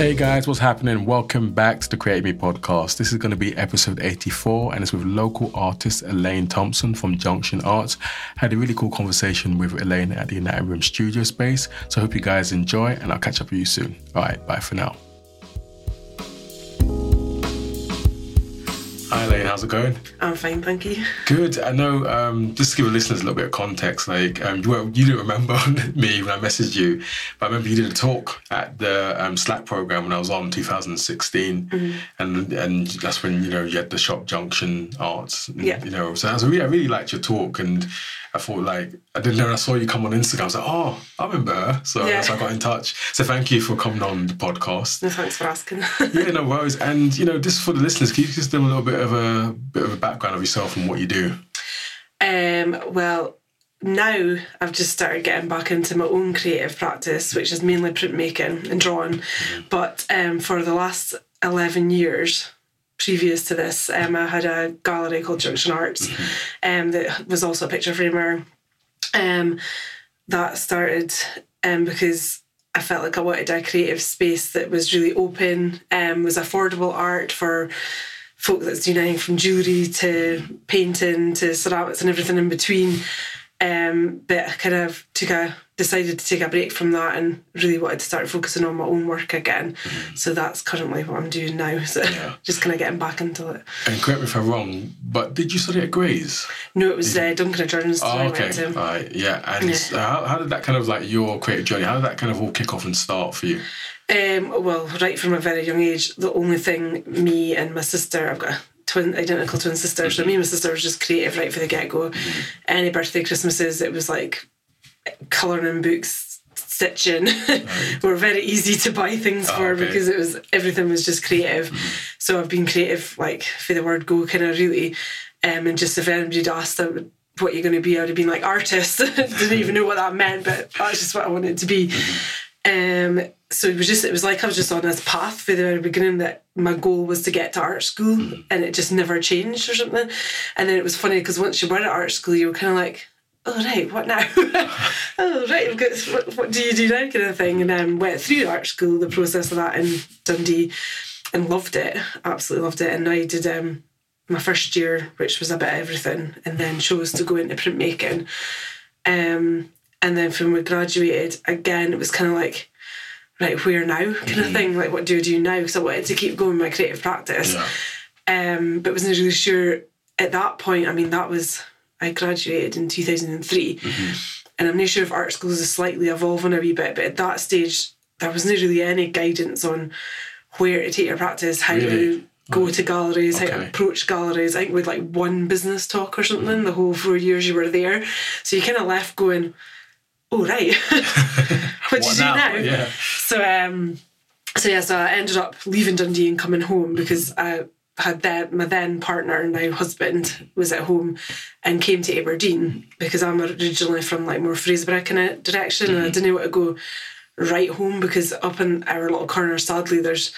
Hey guys, what's happening? Welcome back to the Create Me podcast. This is going to be episode 84 and it's with local artist Elaine Thompson from Junction Arts. Had a really cool conversation with Elaine at the United Room studio space. So I hope you guys enjoy and I'll catch up with you soon. All right, bye for now. Hi, Elaine. How's it going? I'm fine, thank you. Good. I know. Um, just to give the listeners a little bit of context, like um, you, you didn't remember me when I messaged you, but I remember you did a talk at the um, Slack program when I was on 2016, mm-hmm. and and that's when you know you had the shop Junction Arts. And, yeah. You know, so I, really, I really liked your talk, and I thought like I didn't know I saw you come on Instagram. I was like, oh, I remember her. So, yeah. so I got in touch. So thank you for coming on the podcast. No, thanks for asking. yeah, no worries. And you know, just for the listeners, can you just give them a little bit of a bit of a background of yourself and what you do? Um, well, now I've just started getting back into my own creative practice, which is mainly printmaking and drawing. Mm-hmm. But um, for the last eleven years, previous to this, um, I had a gallery called Junction Arts mm-hmm. um, that was also a picture framer. Um, that started um, because I felt like I wanted a creative space that was really open, um, was affordable art for folk that's doing anything from jewellery to painting to ceramics and everything in between. Um, but I kind of took a decided to take a break from that and really wanted to start focusing on my own work again. Mm-hmm. So that's currently what I'm doing now. So yeah. just kind of getting back into it. And correct me if I'm wrong, but did you study at Gray's? No, it was uh, Duncan of Jordanstone. Oh, okay. Right. Yeah. And yeah. How, how did that kind of like your creative journey? How did that kind of all kick off and start for you? Um, well, right from a very young age, the only thing me and my sister, I've got twin identical twin sisters. So me and my sister was just creative right from the get go. Mm-hmm. Any birthday, Christmases, it was like colouring in books, stitching. Right. were very easy to buy things oh, for okay. because it was everything was just creative. Mm-hmm. So I've been creative like for the word go kind of really. Um, and just if anybody'd asked them what you're going to be, I would have been like artist. Didn't even know what that meant, but that's just what I wanted to be. Mm-hmm. Um, so it was just it was like I was just on this path for the very beginning that my goal was to get to art school mm. and it just never changed or something. And then it was funny because once you were at art school, you were kind of like, oh right, what now? oh right, got, what, what, do you do now, kind of thing. And then um, went through art school, the process of that in Dundee, and loved it, absolutely loved it. And I did um, my first year, which was about everything, and then chose to go into printmaking. Um, and then from we graduated, again, it was kind of like right, where now kind mm-hmm. of thing. Like, what do I do now? Because I wanted to keep going my creative practice. Yeah. Um, but wasn't really sure at that point. I mean, that was, I graduated in 2003. Mm-hmm. And I'm not sure if art schools is slightly evolving a wee bit, but at that stage, there wasn't really any guidance on where to take your practice, how really? to go to galleries, okay. how to approach galleries. I think with like one business talk or something, mm-hmm. the whole four years you were there. So you kind of left going, oh right, what do you do now? Yeah. So um, so yeah, so I ended up leaving Dundee and coming home because I had that my then partner, now husband, was at home and came to Aberdeen because I'm originally from like more Fraserburgh kind of direction mm-hmm. and I mm-hmm. didn't want to go right home because up in our little corner, sadly, there's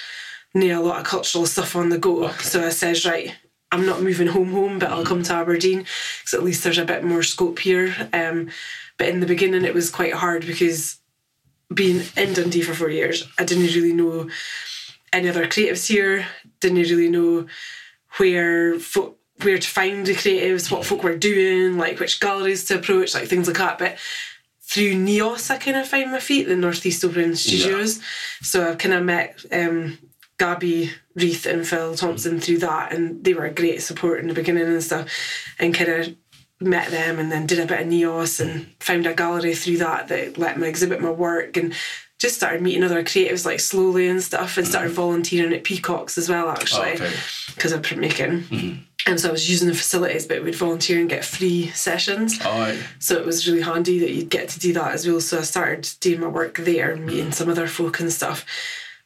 near a lot of cultural stuff on the go. Okay. So I says, right, I'm not moving home home, but I'll mm-hmm. come to Aberdeen because at least there's a bit more scope here. Um, but in the beginning, it was quite hard because being in Dundee for four years, I didn't really know any other creatives here. Didn't really know where fo- where to find the creatives, what folk were doing, like which galleries to approach, like things like that. But through Neos, I kind of find my feet, the Northeast Open Studios. Yeah. So I've kind of met um, Gabby Reith and Phil Thompson through that, and they were a great support in the beginning and stuff, and kind of met them and then did a bit of Neos and found a gallery through that that let me exhibit my work and just started meeting other creatives like slowly and stuff and started mm-hmm. volunteering at Peacocks as well actually because oh, okay. of printmaking. Mm-hmm. And so I was using the facilities, but we'd volunteer and get free sessions. Oh, so it was really handy that you'd get to do that as well. So I started doing my work there, meeting mm. some other folk and stuff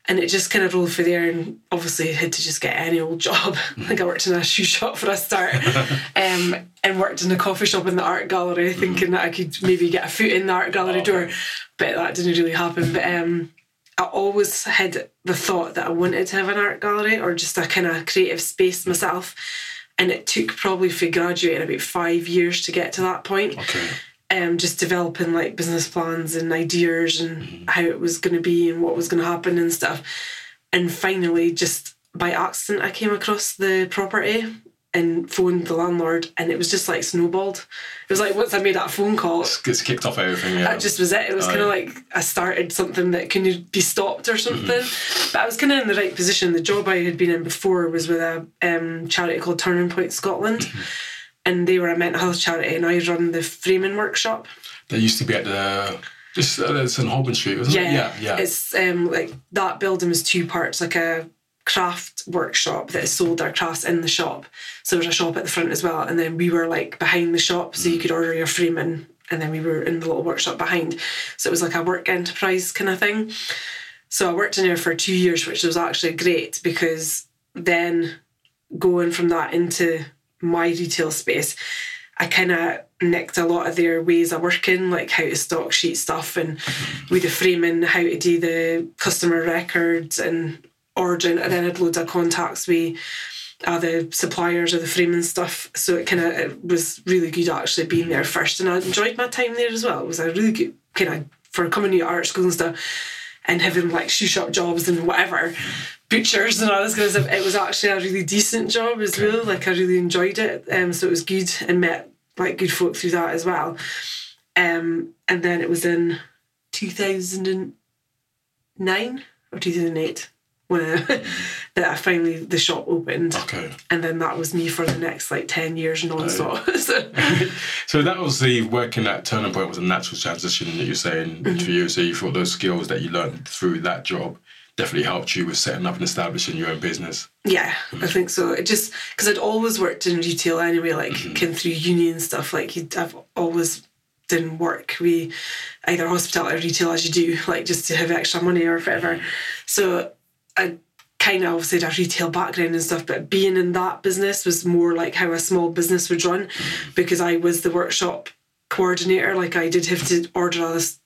and it just kind of rolled through there and obviously had to just get any old job. Like i worked in a shoe shop for a start um, and worked in a coffee shop in the art gallery thinking that i could maybe get a foot in the art gallery oh, door but that didn't really happen. But um, i always had the thought that i wanted to have an art gallery or just a kind of creative space myself and it took probably for graduating about five years to get to that point. Okay um, just developing like business plans and ideas and mm-hmm. how it was going to be and what was going to happen and stuff. And finally, just by accident, I came across the property and phoned the landlord, and it was just like snowballed. It was like once I made that phone call, it Gets kicked off everything. Yeah. that just was it. It was Oh, kind of yeah. like I started something that can you be stopped or something. Mm-hmm. But I was kind of in the right position. The job I had been in before was with a um, charity called Turning Point Scotland, Mm-hmm. And they were a mental health charity, and I run the framing workshop. They used to be at the just uh, it's in Holborn Street, wasn't Yeah, it? Yeah, yeah. It's um like that building was two parts, like a craft workshop that sold their crafts in the shop. So there was a shop at the front as well, and then we were like behind the shop, so you could order your framing, and then we were in the little workshop behind. So it was like a work enterprise kind of thing. So I worked in there for two years, which was actually great because then going from that into my retail space, I kind of nicked a lot of their ways of working, like how to stock sheet stuff and with the framing, how to do the customer records and ordering. And then I'd loads of contacts with the suppliers or the framing stuff. So it kind of it was really good actually being there first. And I enjoyed my time there as well. It was a really good kind of for coming to art school and stuff and having like shoe shop jobs and whatever, butchers and all this kind of stuff. It was actually a really decent job as well. Like I really enjoyed it. Um, so it was good and met like good folk through that as well. Um, and then it was in 2009 or 2008 when I, that I finally the shop opened. okay. And then that was me for the next like 10 years non-stop. so, So that was the working at Turning Point was a natural transition that you're saying Mm-hmm. for you. So you thought those skills that you learned through that job definitely helped you with setting up and establishing your own business. Yeah, I think so. It just because I'd always worked in retail anyway, like mm-hmm. came through uni and stuff. Like you'd- I've always done work we either hospitality or retail as you do, like just to have extra money or whatever. Mm-hmm. So I kind of obviously had a retail background and stuff, but being in that business was more like how a small business would run mm-hmm. because I was the workshop coordinator. Like I did have to order all this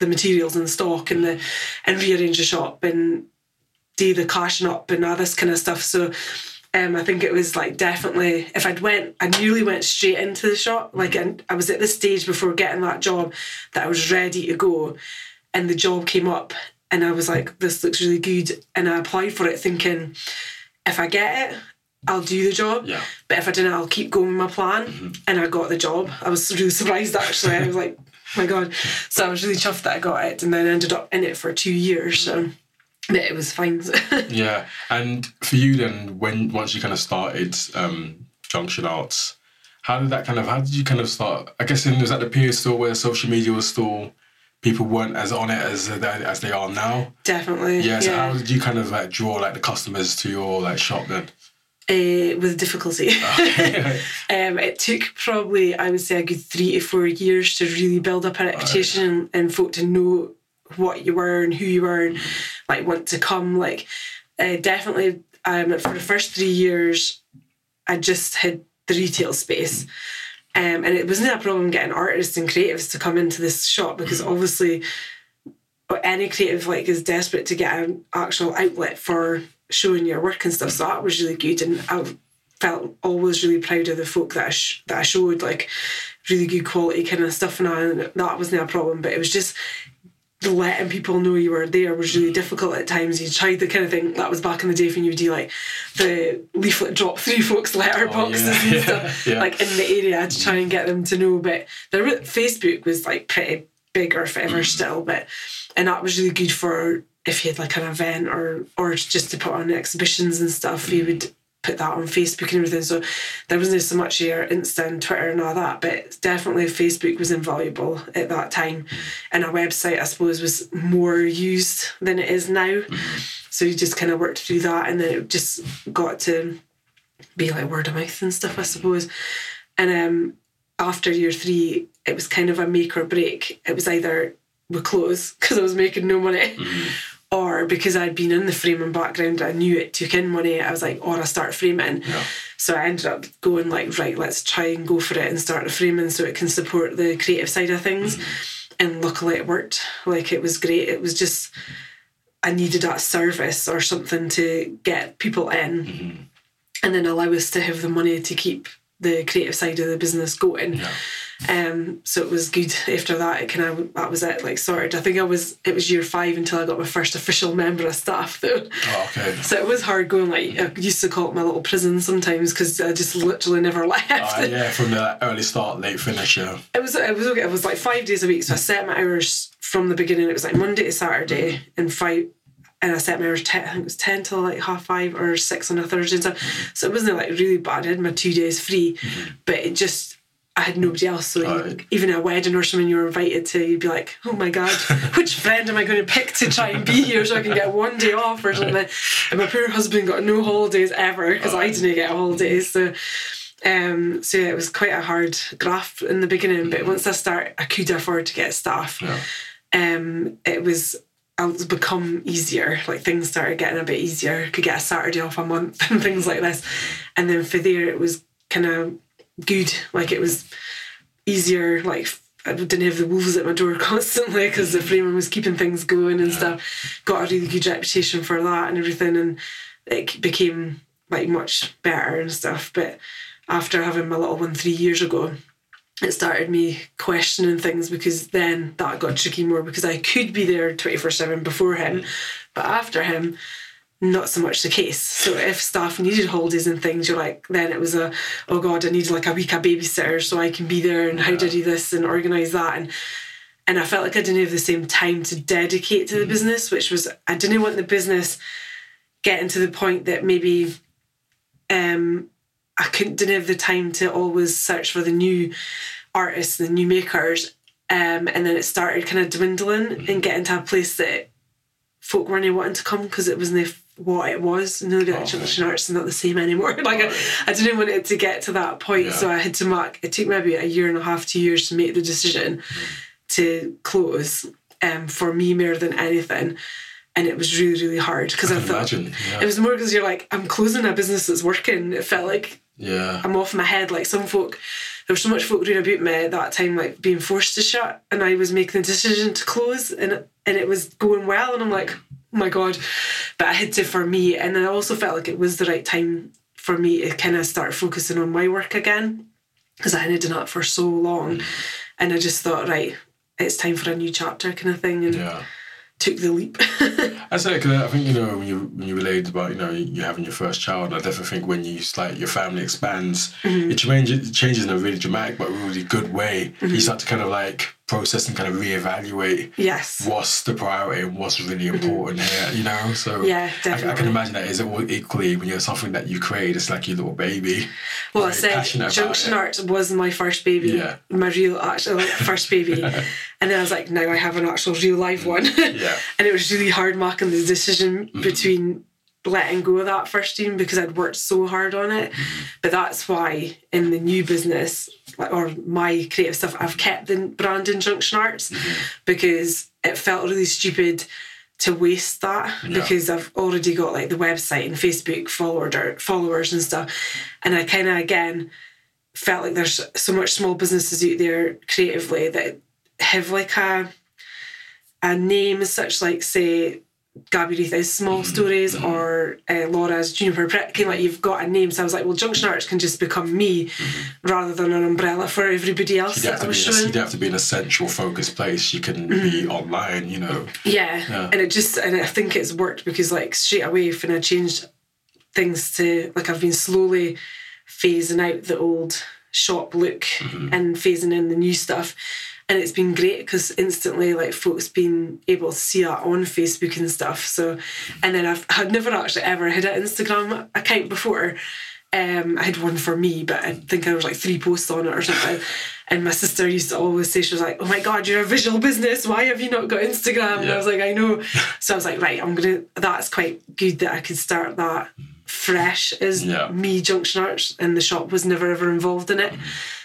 the materials in stock and the and rearrange the shop and do the cashing up and all this kind of stuff. So um, I think it was like definitely if I'd went, I nearly went straight into the shop. Like and I was at the stage before getting that job that I was ready to go, and the job came up, and I was like, this looks really good, and I applied for it thinking, if I get it. I'll do the job, Yeah. but if I didn't, I'll keep going with my plan. And I got the job. I was really surprised actually. I was like, my god! So I was really chuffed that I got it, and then ended up in it for two years. So it was fine. Yeah. And for you then, when once you kind of started um, Junction Arts, how did that kind of how did you kind of start? I guess in was that the period still where social media was still people weren't as on it as as they are now. Definitely. Yeah. So yeah. how did you kind of like draw like the customers to your like shop then? Uh, with difficulty. um, it took probably, I would say, a good three to four years to really build up a reputation and, and folk to know what you were and who you were and like want to come. Like, uh, definitely, um, for the first three years, I just had the retail space. Um, and it wasn't a problem getting artists and creatives to come into this shop because obviously any creative like is desperate to get an actual outlet for showing your work and stuff. So that was really good, and I felt always really proud of the folk that I sh- that I showed like really good quality kind of stuff, and I- that wasn't a problem. But it was just letting people know you were there was really mm. difficult at times. You tried the kind of thing that was back in the day when you would do like the leaflet drop through folks' letterboxes oh, yeah, and stuff, yeah. like in the area to try and get them to know. But the Facebook was like pretty big or whatever mm. still, but and that was really good for if you had like an event or or just to put on exhibitions and stuff. You would put that on Facebook and everything. So there wasn't so much your Insta and Twitter and all that, but definitely Facebook was invaluable at that time. And a website, I suppose, was more used than it is now. So you just kind of worked through that, and then it just got to be like word of mouth and stuff, I suppose. And um, after year three, it was kind of a make or break. It was either we close because I was making no money, or because I'd been in the framing background, I knew it took in money. I was like, oh, or I start framing. Yeah. So I ended up going like, right, let's try and go for it and start the framing so it can support the creative side of things. Mm-hmm. And luckily it worked. Like it was great. It was just I needed that service or something to get people in mm-hmm. and then allow us to have the money to keep the creative side of the business going. Yeah. Um, so it was good after that. It kind of that was it, like sorted. I think I was it was year five until I got my first official member of staff though. Oh, okay. So it was hard going. Like I used to call it my little prison sometimes because I just literally never left. Uh, yeah, from the early start, late finish. Yeah. It was it was okay. It was like five days a week. So I set my hours from the beginning. It was like Monday to Saturday and five. And I set my hours ten. I think it was ten till like half five or six on a Thursday and stuff. So it wasn't like really bad. I had my two days free, but it just I had nobody else. So you- even a wedding or something you were invited to, you'd be like, oh my god, which friend am I going to pick to try and be here so I can get one day off or something? And my poor husband got no holidays ever because I didn't get holidays. So. Um, so yeah, it was quite a hard graft in the beginning, but once I start, I could afford to get staff. Yeah. Um, it was it's become easier. Like things started getting a bit easier. Could get a Saturday off a month and things like this, and then for there it was kind of good. Like it was easier. Like I didn't have the wolves at my door constantly because the framer was keeping things going and stuff. Got a really good reputation for that and everything, and it became like much better and stuff. But after having my little one three years ago, it started me questioning things because then that got tricky more because I could be there 24 7 before him, mm. but after him, not so much the case. So if staff needed holidays and things, you're like, then it was a, oh God, I need like a week of babysitter so I can be there and how do I do this and organise that. And and I felt like I didn't have the same time to dedicate to the business, which was I didn't want the business getting to the point that maybe um I couldn't didn't have the time to always search for the new artists, the new makers. Um, and then it started kind of dwindling and getting to a place that folk weren't wanting to come because it wasn't if- what it was. And maybe like Okay. Arts is not the same anymore. like I, I didn't want it to get to that point, Yeah. so I had to mark. It took maybe a year and a half, two years to make the decision to close. Um, for me more than anything, and it was really really hard because I, I thought. Yeah. it was more because you're like I'm closing a business that's working. It felt like yeah. I'm off my head. Like some folk, there was so much folk reading about me at that time, like being forced to shut, and I was making the decision to close, and and it was going well, and I'm like, oh my god, but I had to for me, and I also felt like it was the right time for me to kind of start focusing on my work again, because I hadn't done that for so long, and I just thought, right, it's time for a new chapter, kind of thing, and Yeah. took the leap. I say because I think you know when you when you related about you know you having your first child, I definitely think when you like your family expands, Mm-hmm. it changes it changes in a really dramatic but really good way. Mm-hmm. You start to kind of like process and kind of reevaluate yes. what's the priority and what's really important here. You know, so Mm-hmm. Yeah, I, I can imagine that is it all equally when you're something that you create, it's like your little baby. Well, I Very said passionate Junction it. Arts was my first baby, Yeah. my real actual like, first baby, and then I was like, now I have an actual real live one, Yeah. and it was really hard making the decision between letting go of that first team because I'd worked so hard on it. But that's why in the new business or my creative stuff, I've kept the brand in Junction Arts because it felt really stupid to waste that because I've already got like the website and Facebook follower followers and stuff. And I kind of again felt like there's so much small businesses out there creatively that have like a a name such like say Gabby Reith's Small mm-hmm. Stories mm-hmm. or uh, Laura's Juniper Prick, kind like you've got a name. So I was like, well, Junction Arts can just become me mm-hmm. rather than an umbrella for everybody else that have I to was be in a, you showing. don't have to be in a central focused place. You can be online, you know. Yeah. Yeah. And it just, and I think it's worked because like straight away when I changed things to, like I've been slowly phasing out the old shop look and phasing in the new stuff. And it's been great because instantly, like, folks been able to see that on Facebook and stuff. So, and then I've had never actually ever had an Instagram account before. Um, I had one for me, but I think I was like three posts on it or something. And my sister used to always say, she was like, "Oh my god, you're a visual business. Why have you not got Instagram?" And I was like, "I know." So I was like, "Right, I'm gonna." That's quite good that I could start that fresh as Yeah. me Junction Arts, and the shop was never ever involved in it.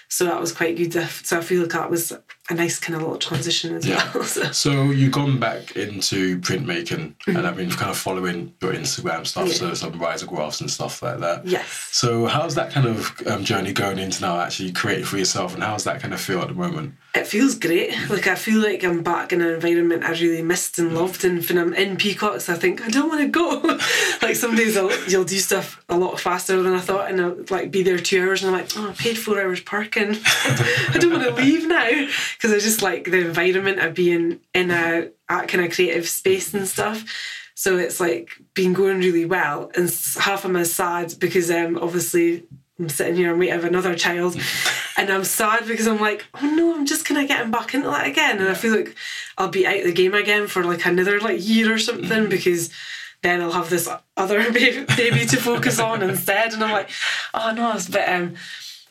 So that was quite good. So I feel like that was a nice kind of little transition as yeah. well. So. so you've gone back into printmaking mm-hmm. and I've been kind of following your Instagram stuff, yeah. so some risographs and stuff like that. Yes. So how's that kind of um, journey going into now actually creating for yourself and how's that kind of feel at the moment? It feels great. Like I feel like I'm back in an environment I really missed and loved and when I'm in Peacocks I think I don't want to go. like some days I'll, you'll do stuff a lot faster than I thought and I'll like be there two hours and I'm like, oh I paid four hours parking. I don't want to leave now because I just like the environment of being in a, a kind of creative space and stuff. So it's like been going really well, and half of me sad because um obviously I'm sitting here and waiting for another child, and I'm sad because I'm like, oh no, I'm just kind of getting back into that again, and I feel like I'll be out of the game again for like another like year or something mm-hmm. because then I'll have this other baby to focus on instead, and I'm like, oh no, but um,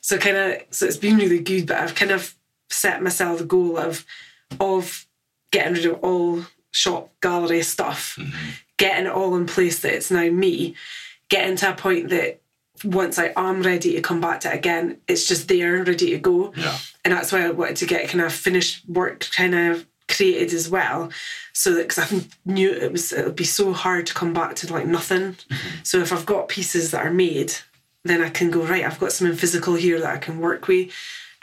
so kind of so it's been really good, but I've kind of set myself the goal of of getting rid of all shop gallery stuff, mm-hmm. getting it all in place that it's now me, getting to a point that once I am ready to come back to it again, it's just there, ready to go. Yeah. And that's why I wanted to get kind of finished work kind of created as well. So that because I knew it was it would be so hard to come back to like nothing. Mm-hmm. So if I've got pieces that are made, then I can go right. I've got something physical here that I can work with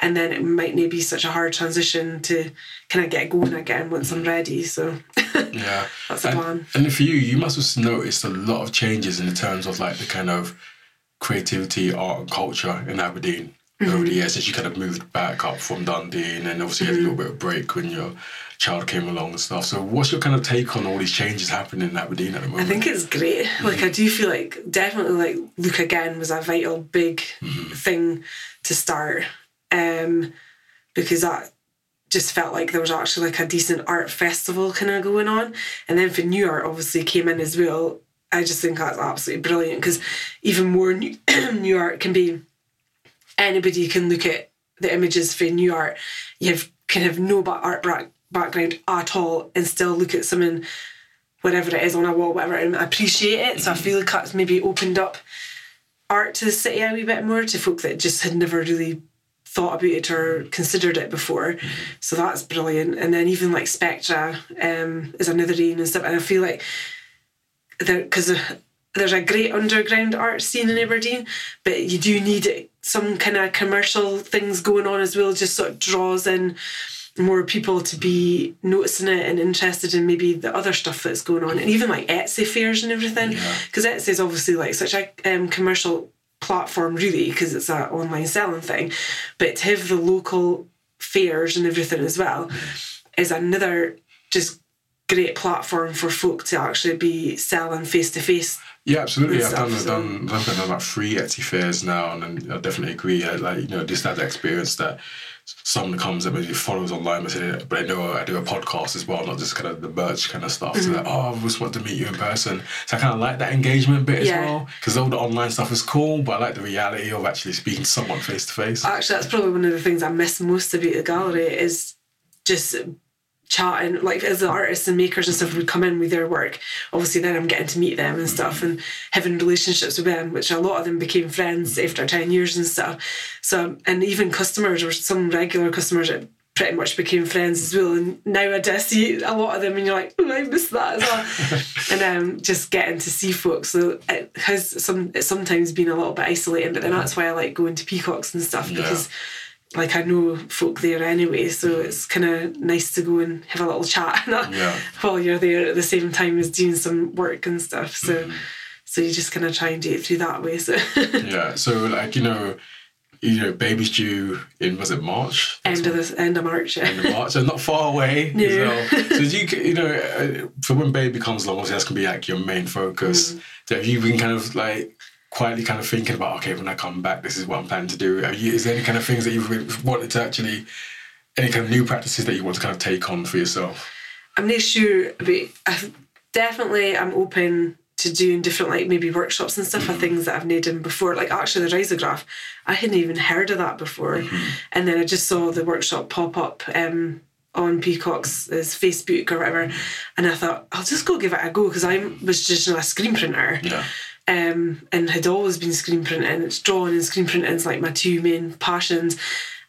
and then it might not be such a hard transition to kind of get going again once I'm ready. So yeah, that's the and, plan. And for you, you must have noticed a lot of changes in the terms of like the kind of creativity, art, and culture in Aberdeen mm-hmm. over the years since you kind of moved back up from Dundee, and then obviously mm-hmm. had a little bit of break when your child came along and stuff. So, what's your kind of take on all these changes happening in Aberdeen at the moment? I think it's great. Mm-hmm. Like, I do feel like definitely like Look Again was a vital big mm-hmm. thing to start um, because that just felt like there was actually like a decent art festival kind of going on. And then for Nuart, obviously came in as well. I just think that's absolutely brilliant because even more new, new art can be anybody can look at the images for new art. You have kind of no art background at all and still look at something, whatever it is on a wall, whatever, and appreciate it. So I feel like that's maybe opened up art to the city a wee bit more to folk that just had never really thought about it or considered it before. Mm-hmm. So that's brilliant. And then even like Spectra um, is another one and stuff. And I feel like there because there's a great underground art scene in Aberdeen, but you do need some kind of commercial things going on as well. Just sort of draws in more people to be noticing it and interested in maybe the other stuff that's going on, and even like Etsy fairs and everything. Because yeah. Etsy is obviously like such a um, commercial platform really because it's an online selling thing but to have the local fairs and everything as well is another just great platform for folk to actually be selling face to face yeah, absolutely. I've done, so. done, I've done about three Etsy fairs now, and I definitely agree. I, like you know, just that experience that someone comes and maybe follows online, but, but I know I do a podcast as well, not just kind of the merch kind of stuff. Mm-hmm. So like, oh, I just want to meet you in person. So I kind of like that engagement bit yeah. as well, because all the online stuff is cool, but I like the reality of actually speaking to someone face to face. Actually, that's probably one of the things I miss most about the gallery is just chatting like as the artists and makers and stuff would come in with their work. Obviously then i'm getting to meet them and stuff and having relationships with them which a lot of them became friends after 10 years and stuff. So and even customers or some regular customers that pretty much became friends as well. And now i just see a lot of them and you're like oh i miss that as well. And um just getting to see folks. So it has some it's sometimes been a little bit isolating but then that's why i like going to peacocks and stuff because yeah like I know folk there anyway, so it's kind of nice to go and have a little chat yeah. while you're there at the same time as doing some work and stuff. So, mm-hmm. so you just kind of try and do it through that way. So yeah, so like you know, you know, baby's due in was it March? End of this, end of March. Yeah. End of March, so not far away. no. Well. So you you know, uh, for when baby comes along, obviously that's gonna be like your main focus. Mm. So have you been kind of like quietly kind of thinking about okay when I come back this is what I'm planning to do. You, is there any kind of things that you've wanted to actually any kind of new practices that you want to kind of take on for yourself? I'm not sure but I, definitely I'm open to doing different like maybe workshops and stuff mm-hmm. things that I've made in before. Like actually the risograph I hadn't even heard of that before. Mm-hmm. and then I just saw the workshop pop up um, on Peacock's Facebook or whatever and I thought I'll just go give it a go because I was just a screen printer. Yeah um, and had always been screen printing. It's drawing and screen printing is like my two main passions.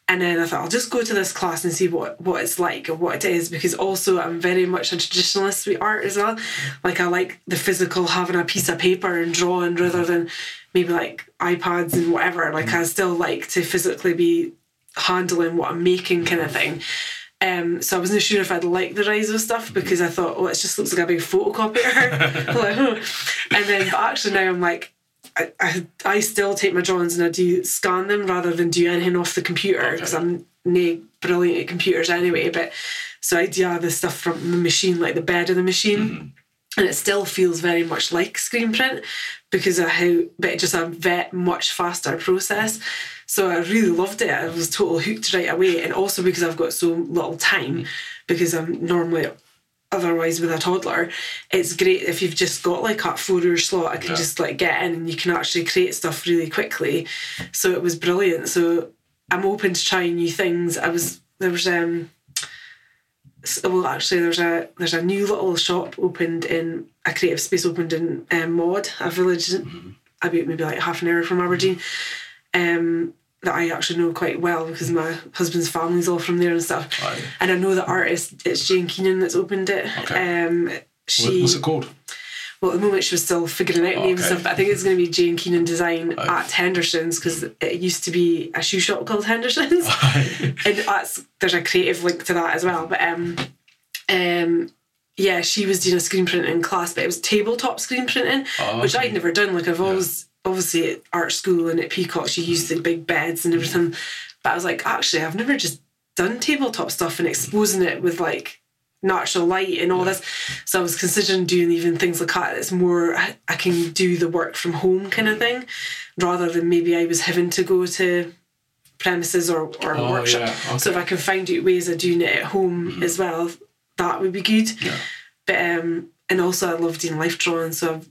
And then I thought I'll just go to this class and see what what it's like or what it is because also I'm very much a traditionalist with art as well. Like I like the physical having a piece of paper and drawing rather than maybe like iPads and whatever. Like I still like to physically be handling what I'm making kind of thing. Um, so I wasn't sure if I'd like the riso stuff because I thought, oh, it just looks like a big photocopier. like, oh. And then, but actually now I'm like, I, I, I still take my drawings and I do scan them rather than do anything off the computer because okay. I'm no brilliant at computers anyway. But so I do the stuff from the machine, like the bed of the machine. Mm-hmm. And it still feels very much like screen print because of how, but it's just a vet much faster process. So I really loved it. I was totally hooked right away. And also because I've got so little time, because I'm normally otherwise with a toddler, it's great if you've just got like a four hour slot, I can yeah. just like get in and you can actually create stuff really quickly. So it was brilliant. So I'm open to trying new things. I was there was um well actually there's a there's a new little shop opened in a creative space opened in um, Maud, a village mm-hmm. about maybe like half an hour from Aberdeen. Um, that I actually know quite well because my husband's family's all from there and stuff. Right. And I know the artist, it's Jane Keenan that's opened it. Okay. Um, she, What's it called? Well, at the moment she was still figuring out oh, names okay. stuff, but I think it's going to be Jane Keenan Design okay. at Henderson's because it used to be a shoe shop called Henderson's. and that's there's a creative link to that as well. But um, um, yeah, she was doing a screen printing class, but it was tabletop screen printing, oh, which I'd never done. Like I've always obviously at art school and at Peacock she used the big beds and everything. But I was like, actually, I've never just done tabletop stuff and exposing it with like natural light and all yeah. this. So I was considering doing even things like that. It's more I, I can do the work from home kind of thing, rather than maybe I was having to go to premises or, or oh, workshop. Yeah. Okay. So if I can find out ways of doing it at home mm-hmm. as well, that would be good. Yeah. But um and also I love doing life drawing, so I've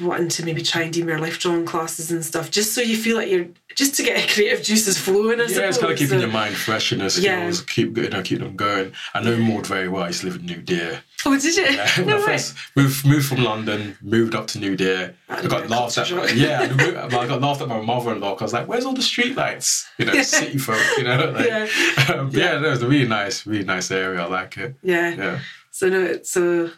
wanting to maybe try and do more life drawing classes and stuff, just so you feel like you're just to get creative juices flowing. I yeah, suppose. it's kind of keeping so, your mind fresh and the skills, yeah. keep you know, keep them going. I know Maud very well. I used to live in New Deer. Oh, did you? Yeah, no first moved, moved from London, moved up to New Deer. I, I got laughed at. yeah, I got laughed at my mother-in-law. I was like, "Where's all the streetlights? You know, yeah. city folk. You know, like, yeah, um, yeah. yeah, no, it's a really nice, really nice area. I like it. Yeah, yeah. So no, so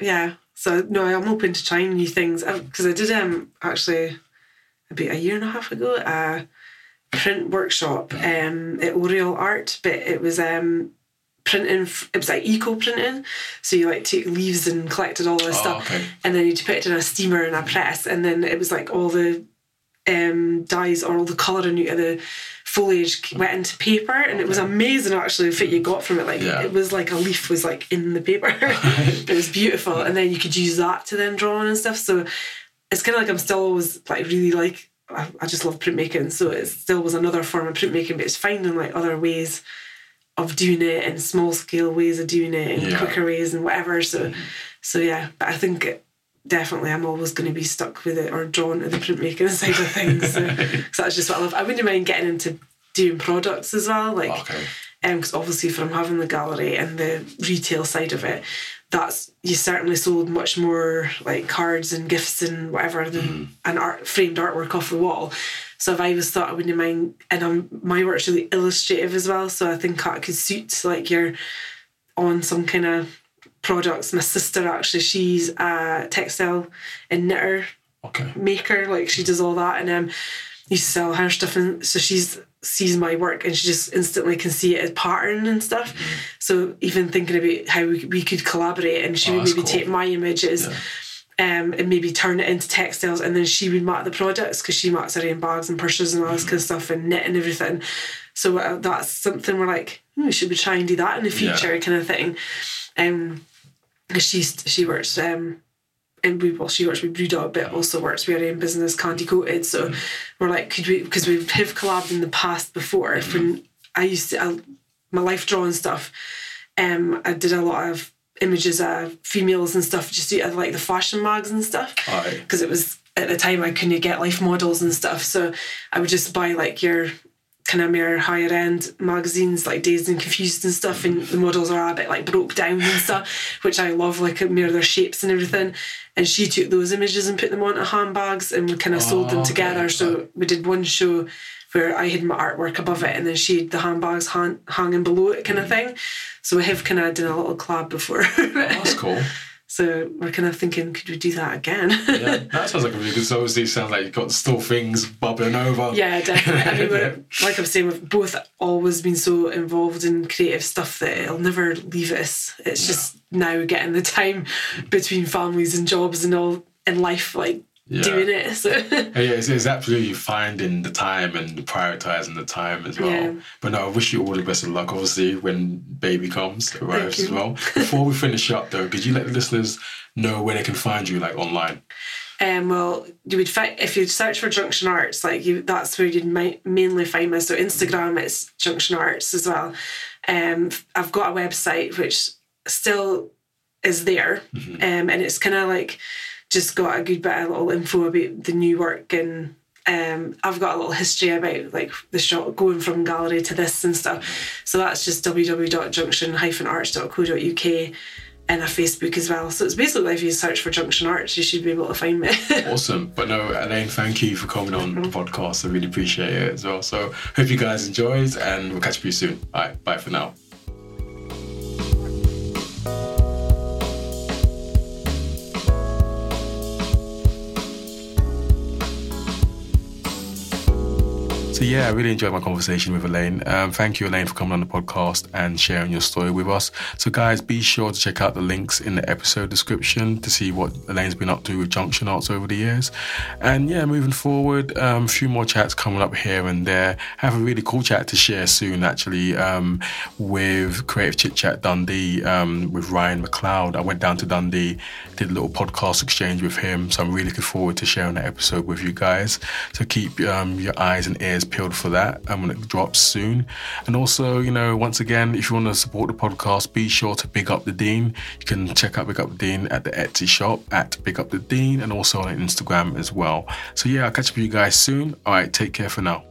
yeah, so no, I'm open to trying new things. Because I did um actually about a year and a half ago a print workshop um at Oriel Art, but it was um printing it was like eco printing. So you like take leaves and collected all this oh, stuff okay. and then you put it in a steamer and a press and then it was like all the um dyes or all the colouring out of the foliage went into paper and it was amazing actually the fit you got from it like yeah. it was like a leaf was like in the paper it was beautiful and then you could use that to then draw on and stuff so it's kind of like I'm still always like really like I, I just love printmaking so it still was another form of printmaking but it's finding like other ways of doing it and small scale ways of doing it and yeah. quicker ways and whatever so mm-hmm. so yeah but I think definitely I'm always going to be stuck with it or drawn to the printmaking side of things. So, that's just what I love. I wouldn't mind getting into doing products as well, like okay. um, because obviously from having the gallery and the retail side of it, that's you certainly sold much more like cards and gifts and whatever than mm. an art framed artwork off the wall. So if I was thought I wouldn't mind, and um, my work's really illustrative as well, so I think that could suit like you're on some kind of products. My sister actually, she's a textile and knitter okay. maker. Like she does all that, and um, used to sell her stuff, and so she's sees my work and she just instantly can see it as pattern and stuff. Mm. So even thinking about how we, we could collaborate, and she oh, would maybe cool. take my images. Yeah. Um, and maybe turn it into textiles, and then she would mark the products because she marks her own bags and purses and all this mm. kind of stuff, and knit and everything. So uh, that's something we're like, hmm, we should be trying to do that in the future, yeah. kind of thing. Um, because she's she works um and we well she works with Brewdog but also works with our own business Candy Coated so mm. we're like could we because we have collabed in the past before mm. when I used to I, my life drawing stuff um I did a lot of images of females and stuff just of like the fashion mags and stuff because it was at the time I couldn't get life models and stuff so I would just buy like your kind of more higher end magazines like Dazed and Confused and stuff, and the models are a bit like broke down and stuff, which I love, like more their shapes and everything. And she took those images and put them onto handbags, and we kind of oh, sold them oh, together. Okay. So we did one show where I had my artwork above it, and then she had the handbags hang, hanging below it, kind of mm. thing. So we have kind of done a little collab before. oh, that's cool. So we're kind of thinking, could we do that again? yeah, that sounds like a really good. So obviously, it sounds like you've got still things bubbling over. Yeah, definitely. I mean, we're, like I'm saying, we've both always been so involved in creative stuff that it'll never leave us. It's yeah. just now getting the time between families and jobs and all in life, like yeah. doing it. So. yeah, it's, it's, absolutely finding the time and prioritizing the time as well. Yeah. But no, I wish you all the best of luck, obviously, when baby comes, arrives as well. Before we finish up, though, could you let the listeners know where they can find you, like online? Um, well, you would find if you search for Junction Arts, like you, that's where you'd mainly find me. So Instagram, it's Junction Arts as well. Um, I've got a website which still is there, mm-hmm. um, and it's kind of like just got a good bit of little info about the new work and um, I've got a little history about like the shot going from gallery to this and stuff. So that's just www.junction-arts.co.uk and a Facebook as well. So it's basically if you search for Junction Arts, you should be able to find me. awesome. But no, Elaine, thank you for coming on the podcast. I really appreciate it as well. So hope you guys enjoyed and we'll catch up with you soon. All right, bye for now. So yeah, I really enjoyed my conversation with Elaine. Um, thank you, Elaine, for coming on the podcast and sharing your story with us. So guys, be sure to check out the links in the episode description to see what Elaine's been up to with Junction Arts over the years. And yeah, moving forward, um, a few more chats coming up here and there. Have a really cool chat to share soon, actually, um, with Creative Chit Chat Dundee um, with Ryan McLeod. I went down to Dundee, did a little podcast exchange with him. So I'm really looking forward to sharing that episode with you guys. So keep um, your eyes and ears peeled for that and when it drops soon. And also, you know, once again, if you want to support the podcast, be sure to big up the deen. You can check out Big Up the Deen at the Etsy shop at Big Up the Deen and also on Instagram as well. So yeah, I'll catch up with you guys soon. All right, take care for now.